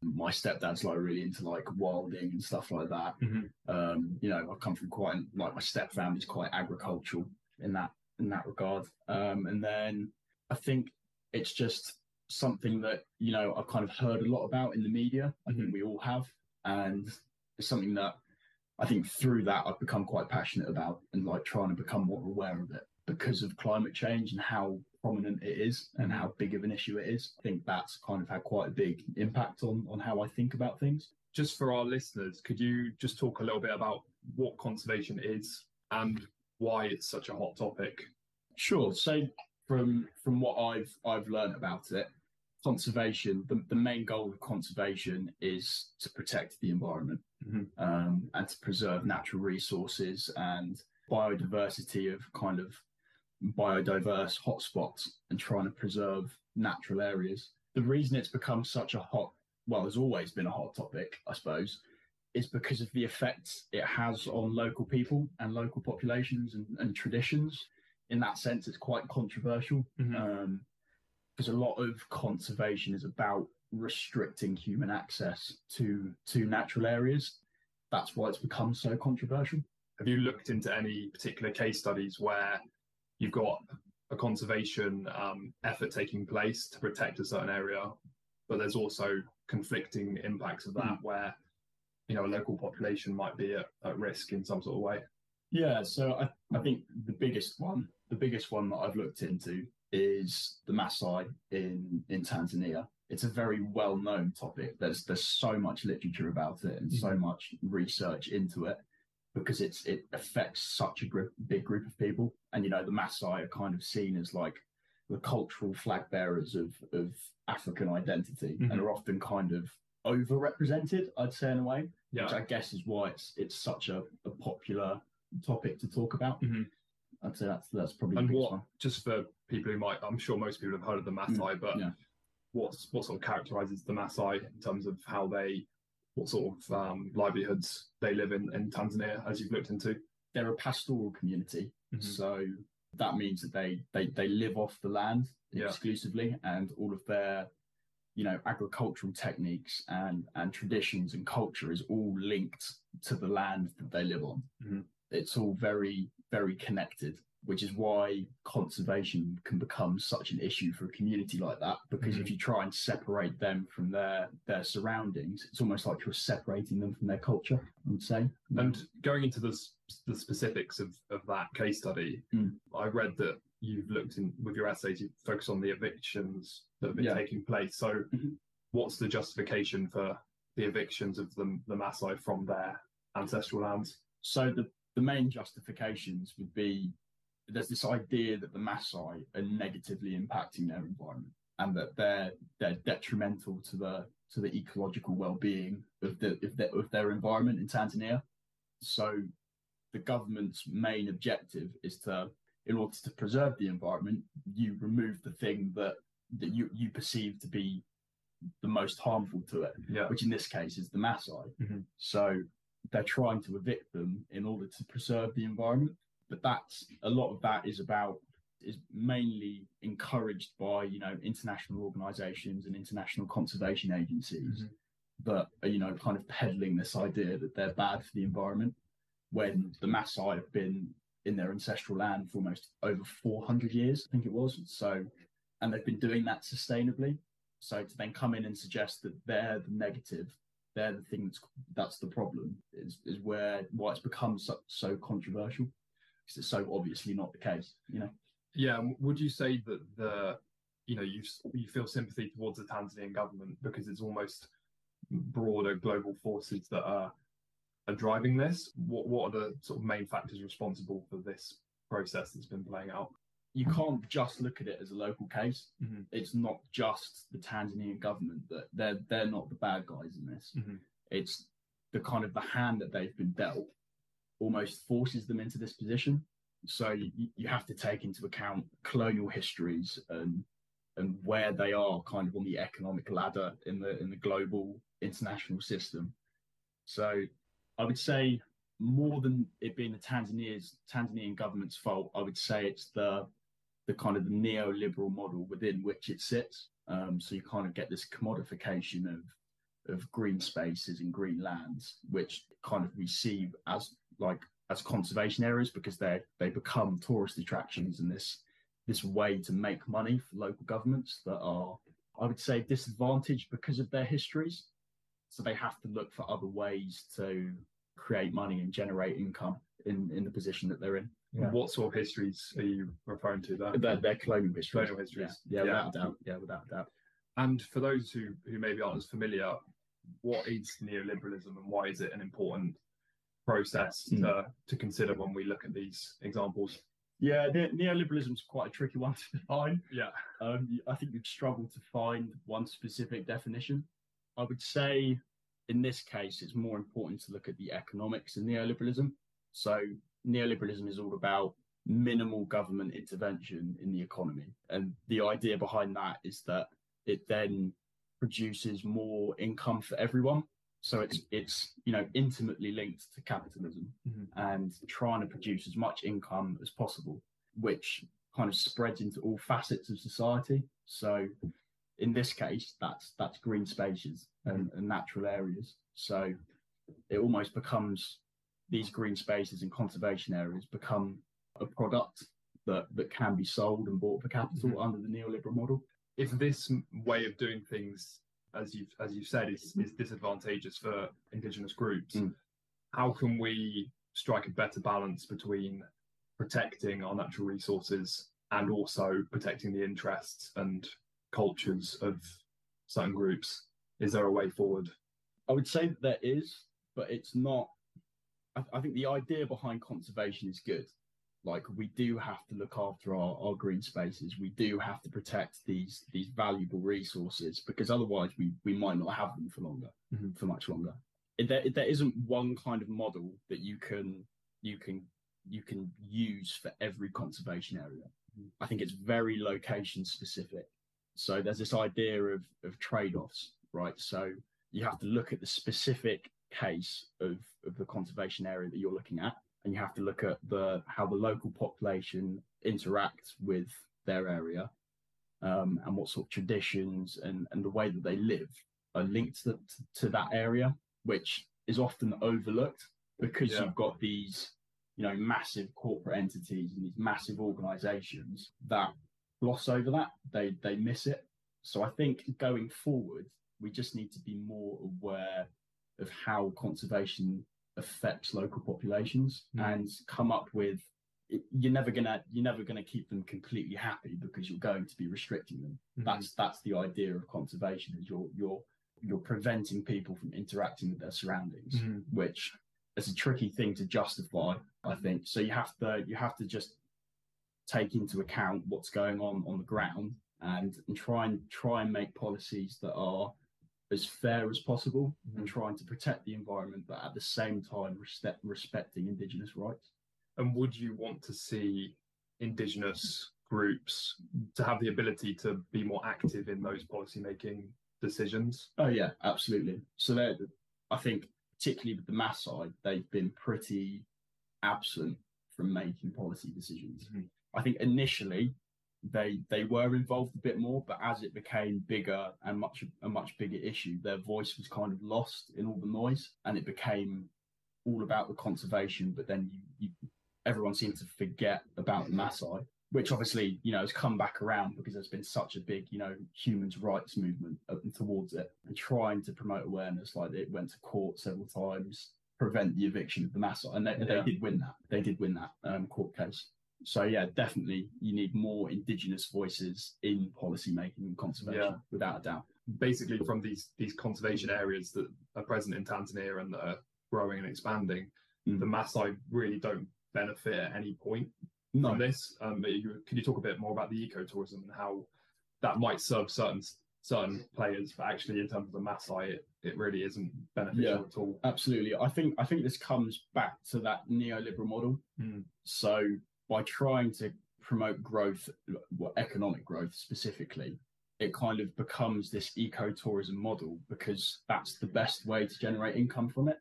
My stepdad's like really into like wilding and stuff like that. Mhm. Um, you know, I come from quite like my step family's quite agricultural in that in that regard. Um, and then I think it's just something that you know I've kind of heard a lot about in the media. I think we all have, and it's something that I think through that I've become quite passionate about and like trying to become more aware of it because of climate change and how prominent it is and how big of an issue it is. I think that's kind of had quite a big impact on on how I think about things. Just for our listeners, could you just talk a little bit about what conservation is and why it's such a hot topic? Sure. So from from what I've I've learned about it, conservation the, the main goal of conservation is to protect the environment Mhm. um, and to preserve natural resources and biodiversity of kind of biodiverse hotspots and trying to preserve natural areas. The reason it's become such a hot well, has always been a hot topic, I suppose, is because of the effects it has on local people and local populations and, and traditions. In that sense, it's quite controversial um, because a lot of conservation is about restricting human access to to natural areas. That's why it's become so controversial. Have you looked into any particular case studies where you've got a conservation um, effort taking place to protect a certain area, but there's also conflicting impacts of that where you know a local population might be at, at risk in some sort of way? Yeah, so I, I think the biggest one, the biggest one that I've looked into is the Maasai in in Tanzania. It's a very well known topic. There's there's so much literature about it and so much research into it because it's it affects such a group, big group of people. And you know, the Maasai are kind of seen as like the cultural flag bearers of of African identity and Mhm. are often kind of overrepresented, I'd say in a way. Yeah. Which I guess is why it's it's such a, a popular topic to talk about. Mhm. I'd say that's that's probably And what, one. just for people who might, I'm sure most people have heard of the Maasai, but Mm, yeah. what's what sort of characterizes the Maasai in terms of how they, what sort of um, livelihoods they live in in Tanzania, as you've looked into? They're a pastoral community, Mhm. so that means that they they they live off the land Yeah. exclusively, and all of their you know agricultural techniques and and traditions and culture is all linked to the land that they live on. Mhm. It's all very very connected. Which is why conservation can become such an issue for a community like that. Because if you try and separate them from their their surroundings, it's almost like you're separating them from their culture. I would say. And going into the, the specifics of, of that case study, Mm. I read that you've looked in with your essays, you focus on the evictions that have been Yeah. taking place. So, Mhm. what's the justification for the evictions of the, the Maasai from their ancestral lands? So the, the main justifications would be there's this idea that the Maasai are negatively impacting their environment and that they're they're detrimental to the to the ecological well-being of the of their, of their environment in Tanzania. So the government's main objective is to in order to preserve the environment, you remove the thing that that you, you perceive to be the most harmful to it, yeah. which in this case is the Maasai. Mm-hmm. So they're trying to evict them in order to preserve the environment. But that's a lot of that is about is mainly encouraged by you know international organizations and international conservation agencies mm-hmm. that are you know kind of peddling this idea that they're bad for the environment when the Maasai have been in their ancestral land for almost over 400 years I think it was. So and they've been doing that sustainably. So to then come in and suggest that they're the negative they're the thing that's that's the problem is is where why it's become so, so controversial because it's so obviously not the case you know yeah would you say that the you know you you feel sympathy towards the tanzanian government because it's almost broader global forces that are are driving this what what are the sort of main factors responsible for this process that's been playing out you can't just look at it as a local case. Mm-hmm. It's not just the Tanzanian government that they're they're not the bad guys in this. Mm-hmm. It's the kind of the hand that they've been dealt almost forces them into this position. So you, you have to take into account colonial histories and and where they are kind of on the economic ladder in the in the global international system. So I would say more than it being the Tanzania's Tanzanian government's fault, I would say it's the the kind of the neoliberal model within which it sits. Um, so you kind of get this commodification of of green spaces and green lands, which kind of we see as like as conservation areas because they they become tourist attractions and this this way to make money for local governments that are I would say disadvantaged because of their histories. So they have to look for other ways to create money and generate income in, in the position that they're in. Yeah. What sort of histories are you referring to? Their, their colonial histories. Colonial histories. Yeah, yeah, yeah, without a doubt. Yeah, without a doubt. And for those who, who maybe aren't as familiar, what is neoliberalism and why is it an important process mm. to, to consider when we look at these examples? Yeah, ne- neoliberalism is quite a tricky one to define. Yeah. Um, I think you'd struggle to find one specific definition. I would say in this case, it's more important to look at the economics of neoliberalism. So neoliberalism is all about minimal government intervention in the economy. And the idea behind that is that it then produces more income for everyone. So it's it's you know intimately linked to capitalism mm-hmm. and trying to produce as much income as possible, which kind of spreads into all facets of society. So in this case, that's that's green spaces and, and natural areas. So it almost becomes these green spaces and conservation areas become a product that, that can be sold and bought for capital Mhm. under the neoliberal model. If this way of doing things, as you've as you've said, is, is disadvantageous for indigenous groups, Mm. how can we strike a better balance between protecting our natural resources and also protecting the interests and cultures of certain groups? Is there a way forward? I would say that there is, but it's not. I, I think the idea behind conservation is good. Like we do have to look after our, our green spaces. We do have to protect these these valuable resources because otherwise we we might not have them for longer, Mhm. for much longer. There, there isn't one kind of model that you can you can you can use for every conservation area. I think it's very location specific. So there's this idea of of trade offs, right? So you have to look at the specific case of, of the conservation area that you're looking at, and you have to look at the how the local population interacts with their area, um, and what sort of traditions and, and the way that they live are linked to, to that area, which is often overlooked because Yeah. you've got these, you know, massive corporate entities and these massive organizations that gloss over that. They they miss it. So I think going forward, we just need to be more aware of how conservation affects local populations Mm. and come up with you're never gonna you're never gonna keep them completely happy because you're going to be restricting them. Mhm. That's that's the idea of conservation is you're you're you're preventing people from interacting with their surroundings, Mhm. which is a tricky thing to justify, I think. So you have to you have to just take into account what's going on on the ground and, and try and try and make policies that are as fair as possible and mm-hmm. trying to protect the environment, but at the same time respect, respecting indigenous rights. And would you want to see indigenous groups to have the ability to be more active in those policy making decisions? Oh yeah, absolutely. So they I think particularly with the Maasai, they've been pretty absent from making policy decisions. Mm-hmm. I think initially they they were involved a bit more, but as it became bigger and much a much bigger issue, their voice was kind of lost in all the noise, and it became all about the conservation. But then you, you everyone seemed to forget about the Maasai, which obviously you know has come back around because there's been such a big you know human rights movement towards it and trying to promote awareness. Like it went to court several times, prevent the eviction of the Maasai, and they, Yeah. they did win that. They did win that um, court case. So yeah, definitely you need more indigenous voices in policy making and conservation, Yeah. without a doubt. Basically, from these these conservation areas that are present in Tanzania and that are growing and expanding, Mm. the Maasai really don't benefit at any point No. from this. Um, you, can you talk a bit more about the ecotourism and how that might serve certain certain players, but actually in terms of the Maasai, it, it really isn't beneficial Yeah. at all. Absolutely. I think I think this comes back to that neoliberal model. Mm. So by trying to promote growth, well, economic growth specifically, it kind of becomes this ecotourism model because that's the best way to generate income from it.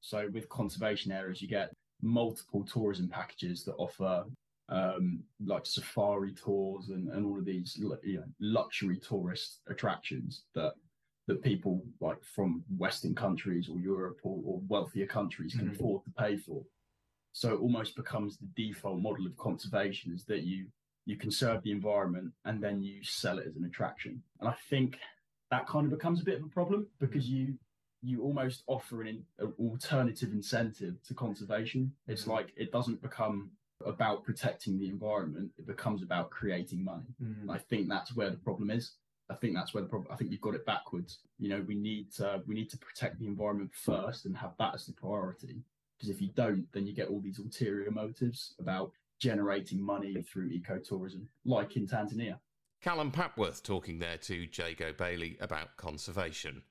So with conservation areas, you get multiple tourism packages that offer um, like safari tours and, and all of these you know, luxury tourist attractions that that people like from Western countries or Europe or, or wealthier countries can Mhm. afford to pay for. So it almost becomes the default model of conservation is that you you conserve the environment and then you sell it as an attraction. And I think that kind of becomes a bit of a problem because you you almost offer an, an alternative incentive to conservation. It's mm-hmm. like it doesn't become about protecting the environment; it becomes about creating money. And I think that's where the problem is. I think that's where the problem. I think you've got it backwards. You know, we need to we need to protect the environment first and have that as the priority. Because if you don't, then you get all these ulterior motives about generating money through ecotourism, like in Tanzania. Callum Papworth talking there to Jago Bayley about conservation.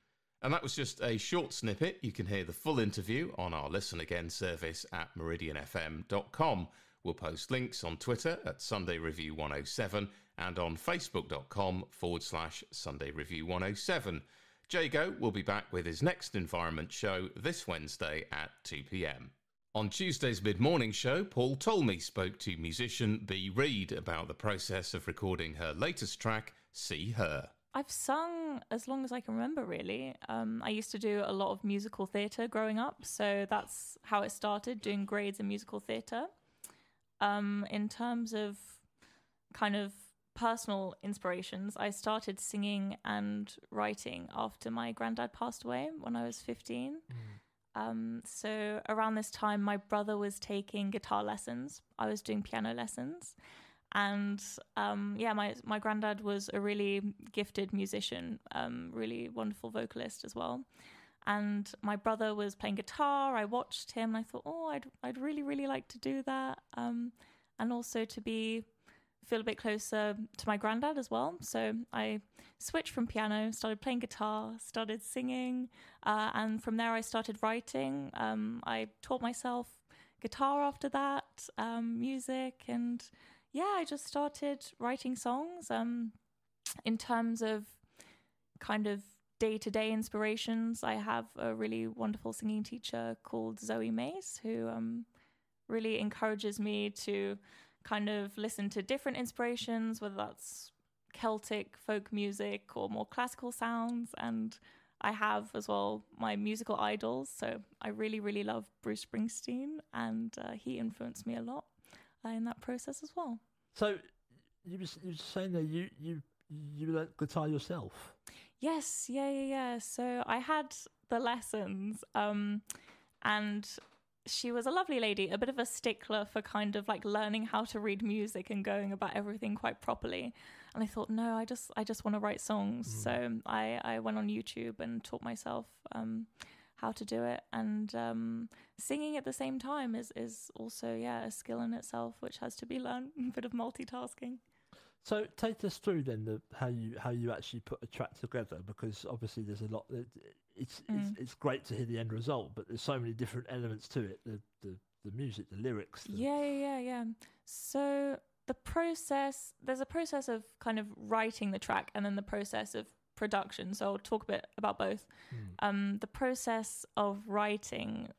And that was just a short snippet. You can hear the full interview on our Listen Again service at meridianfm.com. We'll post links on Twitter at Sunday Review 107 and on facebook.com forward slash Sunday Review 107. Jago will be back with his next environment show this Wednesday at 2 pm. On Tuesday's mid morning show, Paul Talmey spoke to musician Bea Reid about the process of recording her latest track, See Her. I've sung as long as I can remember, really. Um, I used to do a lot of musical theatre growing up, so that's how it started, doing grades in musical theatre. Um, in terms of kind of personal inspirations, I started singing and writing after my granddad passed away when I was 15. Um, so around this time, my brother was taking guitar lessons. I was doing piano lessons, and um, yeah, my my granddad was a really gifted musician, um, really wonderful vocalist as well. And my brother was playing guitar. I watched him, and I thought, oh, I'd I'd really really like to do that, um, and also to be feel a bit closer to my granddad as well. So I switched from piano, started playing guitar, started singing, uh, and from there I started writing. Um, I taught myself guitar after that, um, music, and yeah, I just started writing songs. Um, in terms of kind of day to day inspirations, I have a really wonderful singing teacher called Zoe Mace who um, really encourages me to kind of listen to different inspirations, whether that's Celtic folk music or more classical sounds. And I have as well my musical idols. So I really, really love Bruce Springsteen, and uh, he influenced me a lot uh, in that process as well. So you was you were saying that you you you learnt guitar yourself. Yes, yeah, yeah, yeah. So I had the lessons, um, and she was a lovely lady, a bit of a stickler for kind of like learning how to read music and going about everything quite properly. And I thought, no, I just I just want to write songs. Mm. So I I went on YouTube and taught myself um, how to do it. And um, singing at the same time is is also yeah a skill in itself, which has to be learned. a bit of multitasking. So take us through then the, how you how you actually put a track together because obviously there's a lot. It, it's Mm. it's it's great to hear the end result, but there's so many different elements to it. The the, the music, the lyrics. The, Yeah, yeah, yeah, yeah. So the process, there's a process of kind of writing the track and then the process of production. So I'll talk a bit about both. Mm. Um, the process of writing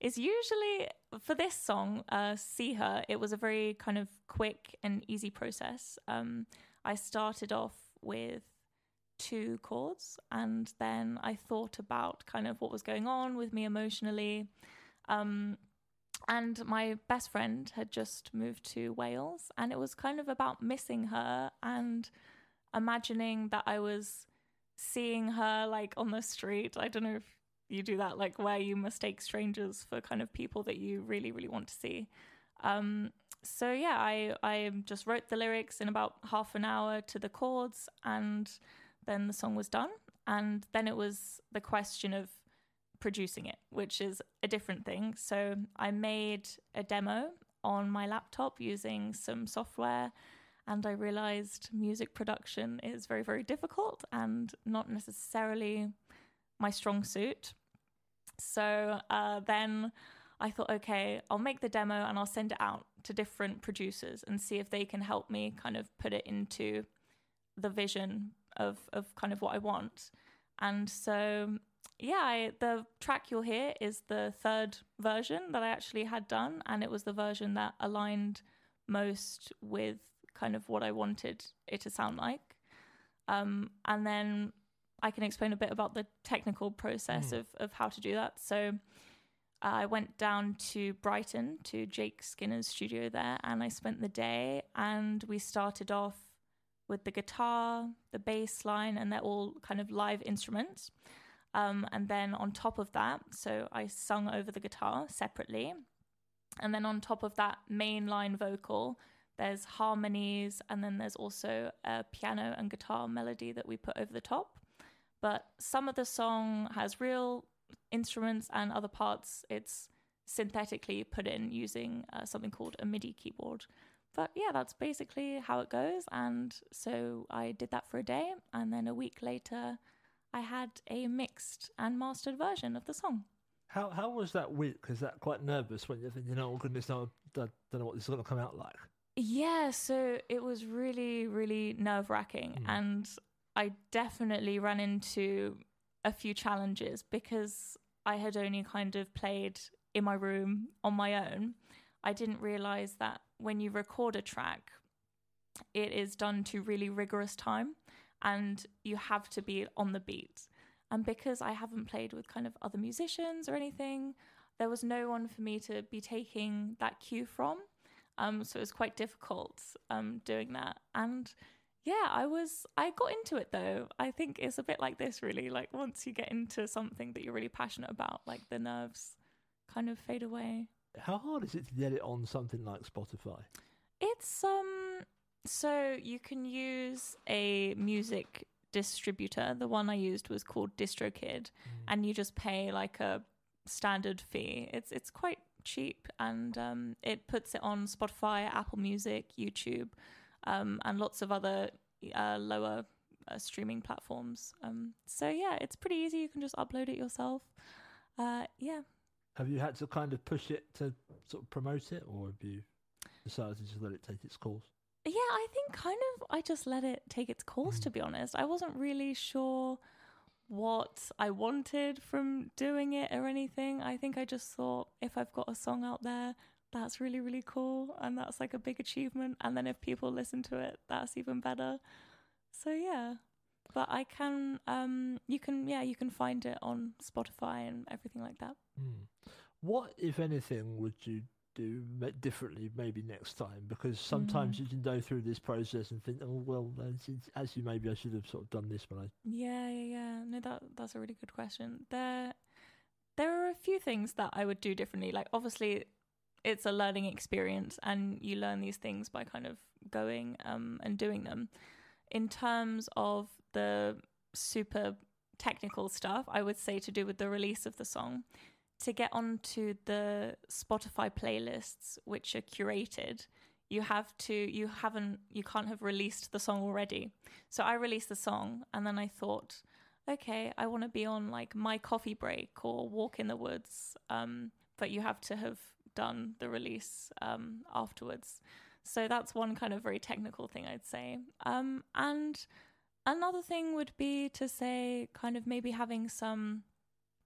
is usually for this song, uh, "See Her." It was a very kind of quick and easy process. Um, I started off with two chords, and then I thought about kind of what was going on with me emotionally. Um, and my best friend had just moved to Wales, and it was kind of about missing her and imagining that I was seeing her like on the street. I don't know if you do that, like where you mistake strangers for kind of people that you really, really want to see. Um, so yeah, I I just wrote the lyrics in about half an hour to the chords, and then the song was done. And then it was the question of producing it, which is a different thing. So I made a demo on my laptop using some software, and I realized music production is very, very difficult and not necessarily my strong suit. So uh, then I thought, okay, I'll make the demo and I'll send it out to different producers and see if they can help me kind of put it into the vision of of kind of what I want. And so yeah, I, the track you'll hear is the third version that I actually had done, and it was the version that aligned most with kind of what I wanted it to sound like. Um, and then I can explain a bit about the technical process Mm. of of how to do that. So I went down to Brighton to Jake Skinner's studio there, and I spent the day. And we started off with the guitar, the bass line, and they're all kind of live instruments. Um, and then on top of that, so I sung over the guitar separately. And then on top of that main line vocal, there's harmonies, and then there's also a piano and guitar melody that we put over the top. But some of the song has real instruments, and other parts it's synthetically put in using uh, something called a MIDI keyboard. But yeah, that's basically how it goes. And so I did that for a day, and then a week later, I had a mixed and mastered version of the song. How how was that week? Is that quite nervous when you're thinking, you know, oh goodness, no, I don't know what this is going to come out like? Yeah, so it was really, really nerve wracking. Mm. And I definitely ran into a few challenges because I had only kind of played in my room on my own. I didn't realize that when you record a track, it is done to really rigorous time and you have to be on the beat. And because I haven't played with kind of other musicians or anything, there was no one for me to be taking that cue from. Um, so it was quite difficult um, doing that. And yeah, I was, I got into it though. I think it's a bit like this, really. Like once you get into something that you're really passionate about, like the nerves kind of fade away. How hard is it to get it on something like Spotify? It's um so you can use a music distributor. The one I used was called DistroKid and you just pay like a standard fee. It's it's quite cheap and um it puts it on Spotify, Apple Music, YouTube, um and lots of other uh, lower uh, streaming platforms. Um so yeah, it's pretty easy. You can just upload it yourself. Uh yeah. Have you had to kind of push it to sort of promote it, or have you decided to just let it take its course? Yeah, I think kind of I just let it take its course to be honest. I wasn't really sure what I wanted from doing it or anything. I think I just thought if I've got a song out there, that's really really cool and that's like a big achievement and then if people listen to it, that's even better. So yeah. But I can um you can yeah, you can find it on Spotify and everything like that. Hmm. What, if anything, would you do differently maybe next time? Because sometimes Mm. you can go through this process and think, oh well, actually maybe I should have sort of done this when I. Yeah, yeah, yeah. No, that that's a really good question. There, there are a few things that I would do differently. Like, obviously, it's a learning experience, and you learn these things by kind of going um, and doing them. In terms of the super technical stuff, I would say to do with the release of the song. To get onto the Spotify playlists, which are curated, you have to you haven't you can't have released the song already so i released the song and then i thought okay i want to be on like my coffee break or walk in the woods um, but you have to have done the release um, afterwards. So that's one kind of very technical thing i'd say. Um, and another thing would be to say kind of maybe having some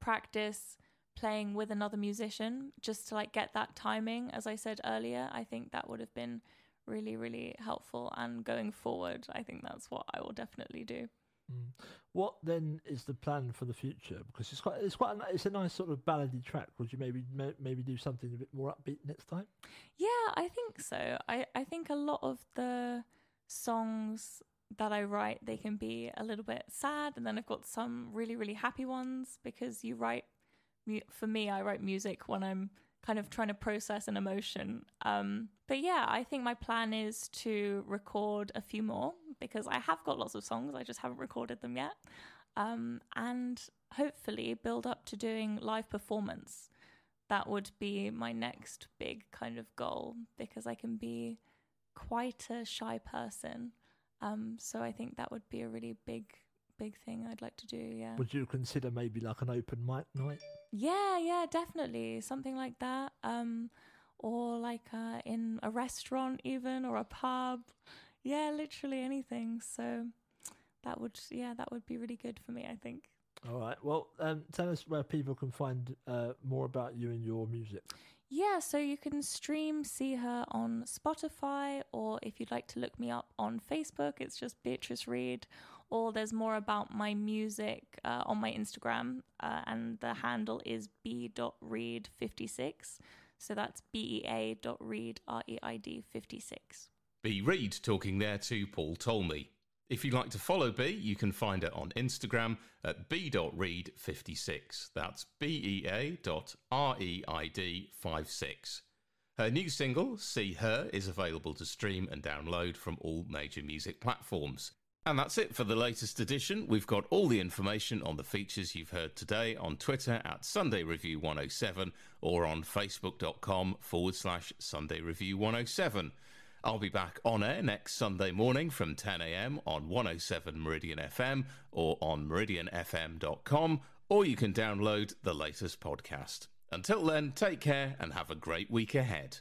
practice playing with another musician just to like get that timing. As i said earlier i think that would have been really really helpful. And going forward i think that's what i will definitely do mm. what then is the plan for the future? Because it's quite it's quite a, it's a nice sort of ballady track. Would you maybe maybe do something a bit more upbeat next time? Yeah i think so. I i think a lot of the songs that I write, they can be a little bit sad, and then I've got some really, really happy ones because you write for me, I write music when I'm kind of trying to process an emotion. Um, but yeah, I think my plan is to record a few more because I have got lots of songs, I just haven't recorded them yet. Um, and hopefully build up to doing live performance. That would be my next big kind of goal because I can be quite a shy person. Um, so I think that would be a really big, big thing I'd like to do. Yeah. Would you consider maybe like an open mic night? Yeah, yeah, definitely something like that. Um, or like uh, in a restaurant, even or a pub. Yeah, literally anything. So that would, yeah, that would be really good for me. I think. All right. Well, um, tell us where people can find uh, more about you and your music. Yeah, so you can stream See Her on Spotify, or if you'd like to look me up on Facebook, it's just Beatrice Reid or there's more about my music uh, on my Instagram, uh, and the handle is b.reid56. So that's bea.reid, R E I D 56. Bea Reid talking there to Paul Talmey. If you'd like to follow B, you can find her on Instagram at b.reid56. That's b-e-a.r-e-i-d-5-6. Her new single, See Her, is available to stream and download from all major music platforms. And that's it for the latest edition. We've got all the information on the features you've heard today on Twitter at Sunday Review 107 or on facebook.com forward slash Sunday Review 107. I'll be back on air next Sunday morning from 10am on 107 Meridian FM or on meridianfm.com, or you can download the latest podcast. Until then, take care and have a great week ahead.